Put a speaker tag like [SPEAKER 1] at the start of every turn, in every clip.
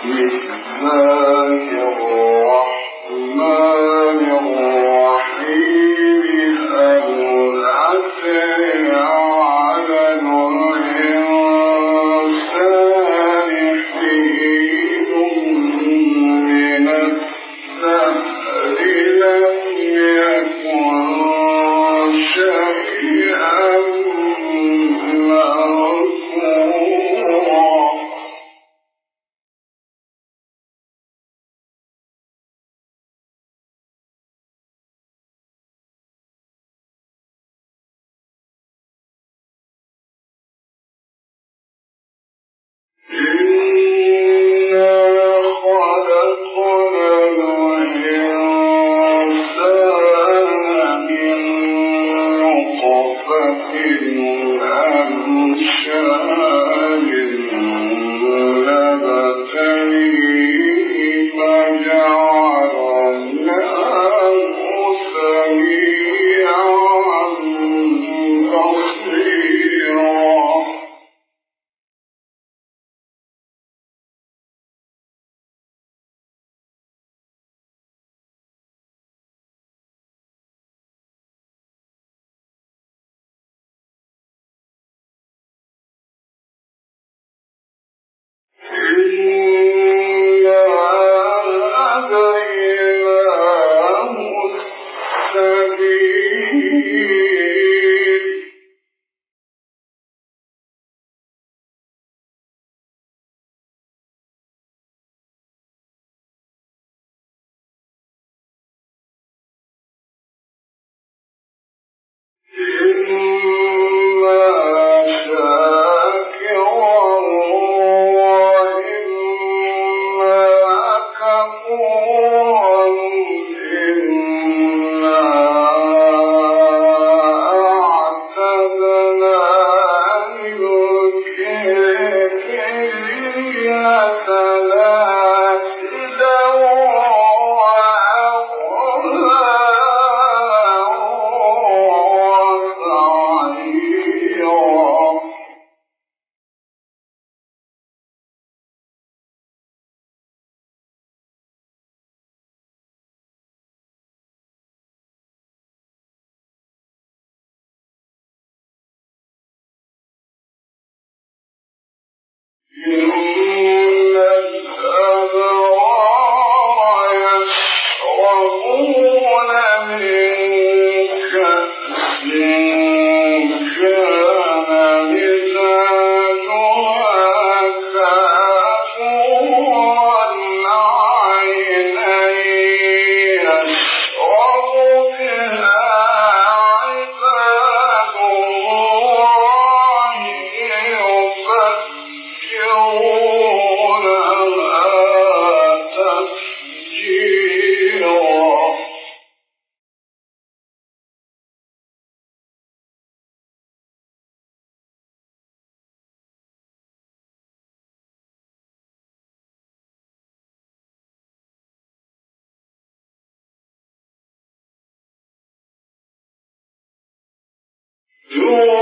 [SPEAKER 1] لوجه الله لا Amen. نريد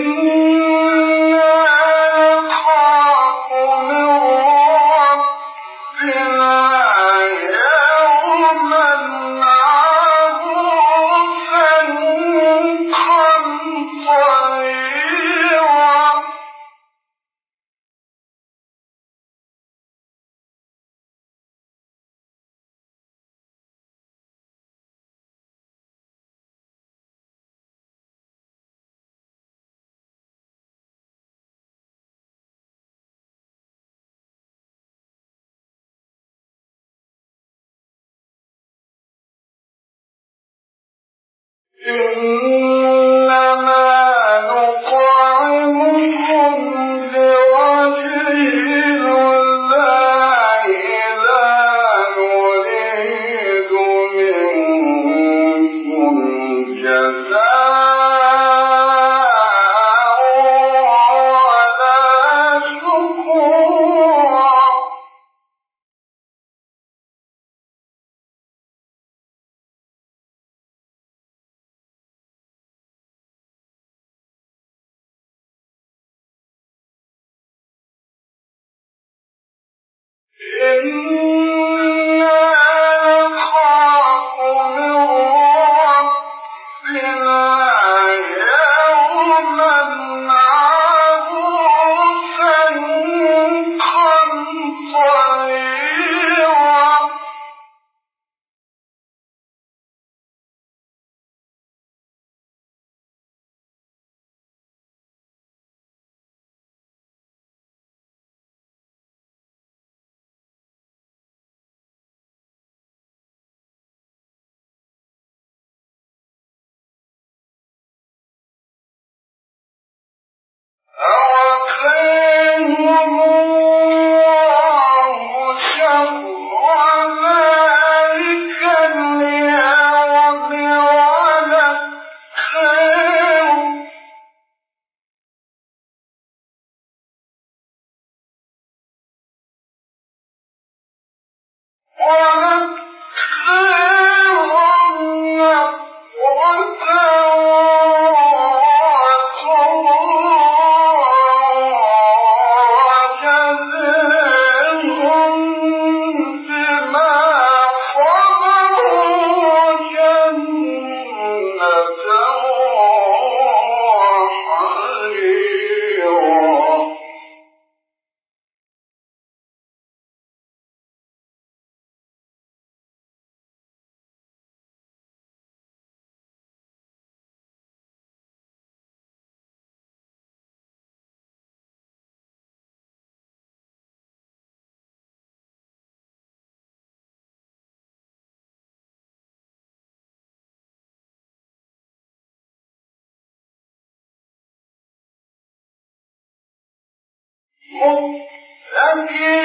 [SPEAKER 1] you. إن الله متكئين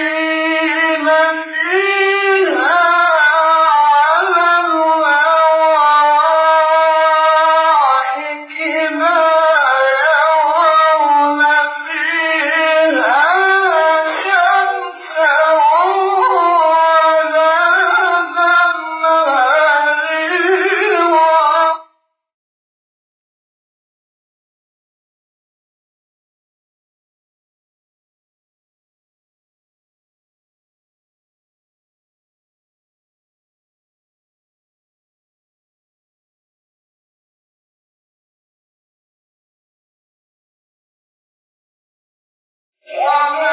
[SPEAKER 1] Amém.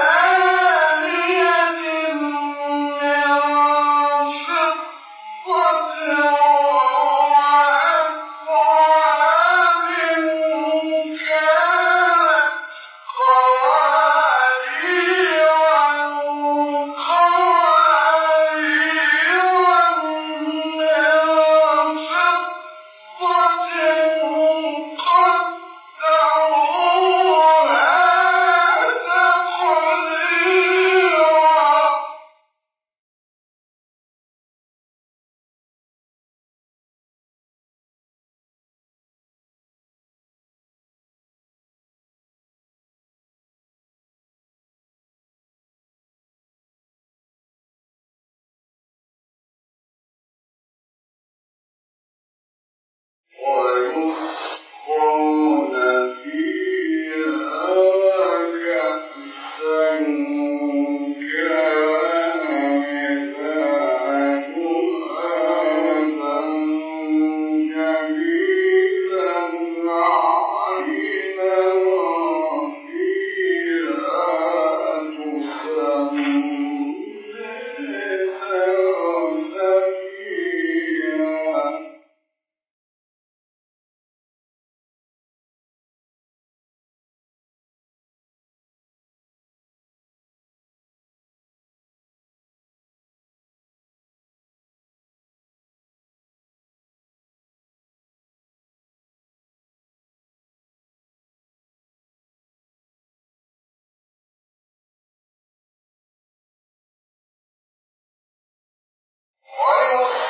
[SPEAKER 1] ويسقون به Bible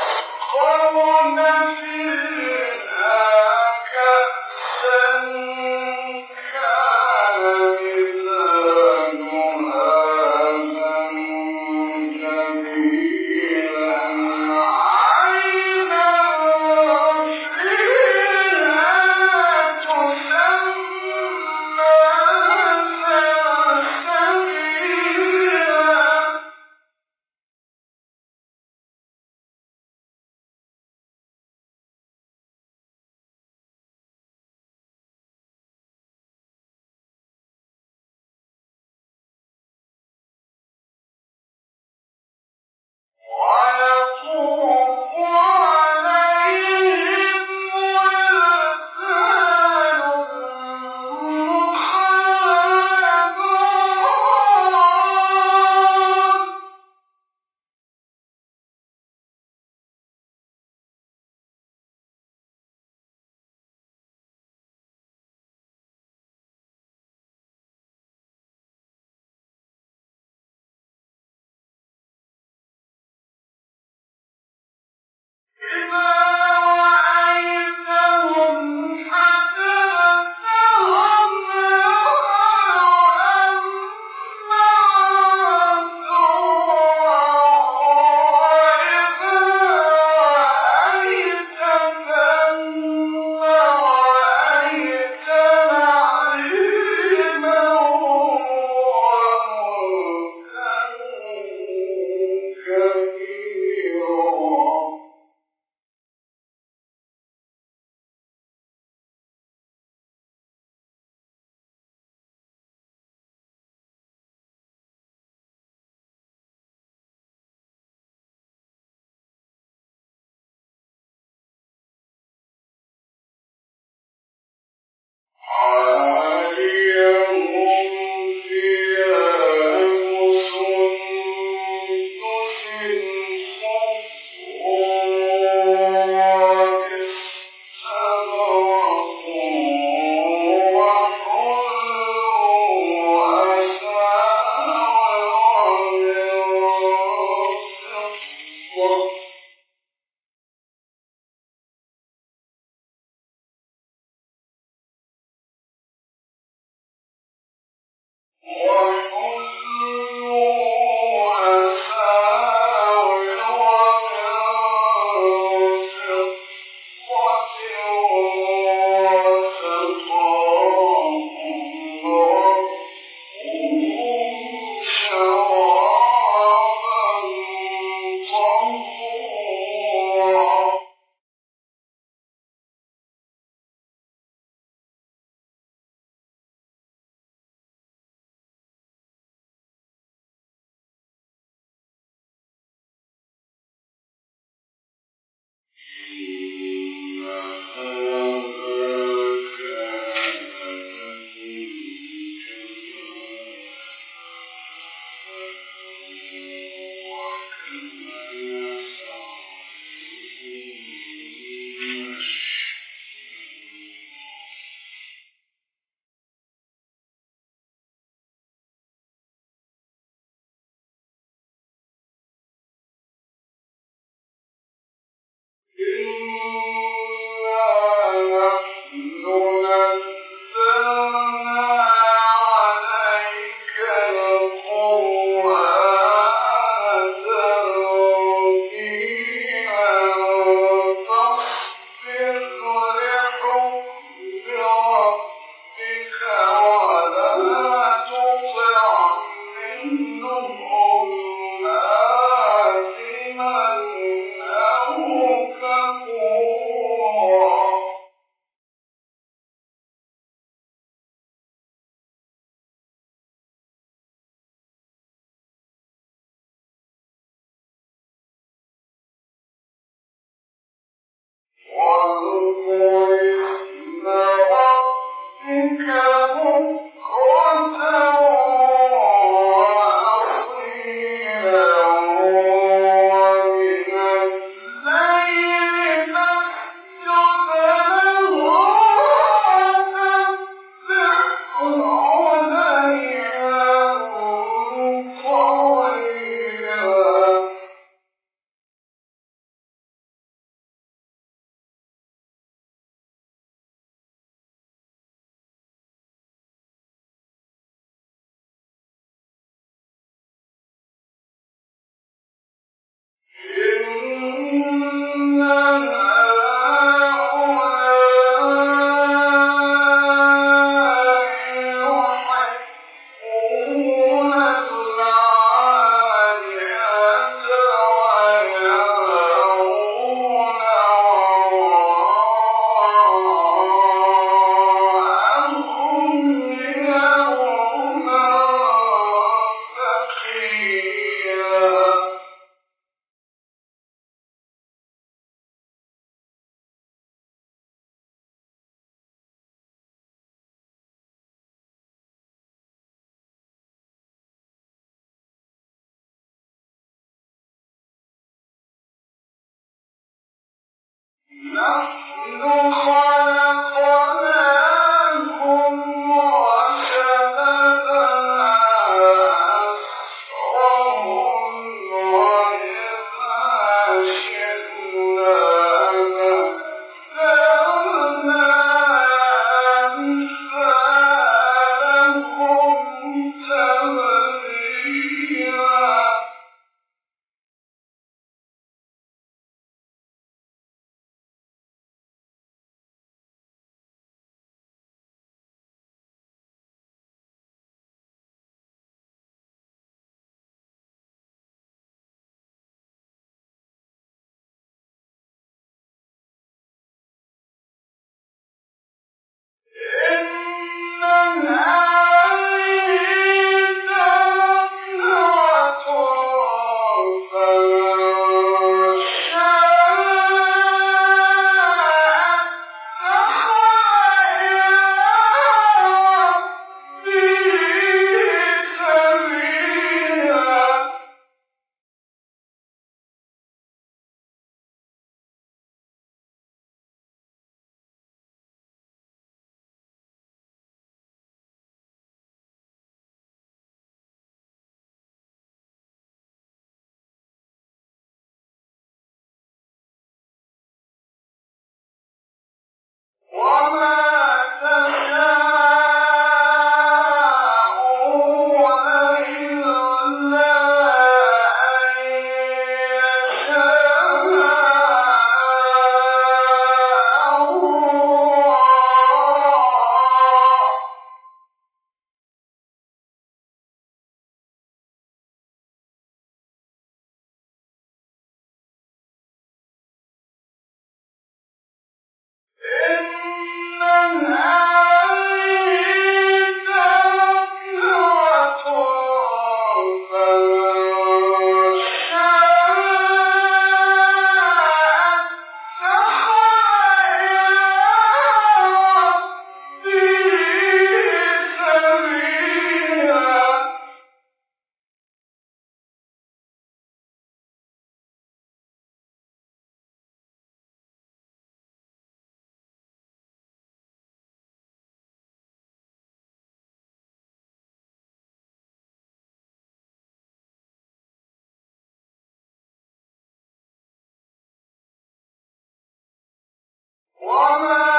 [SPEAKER 1] وما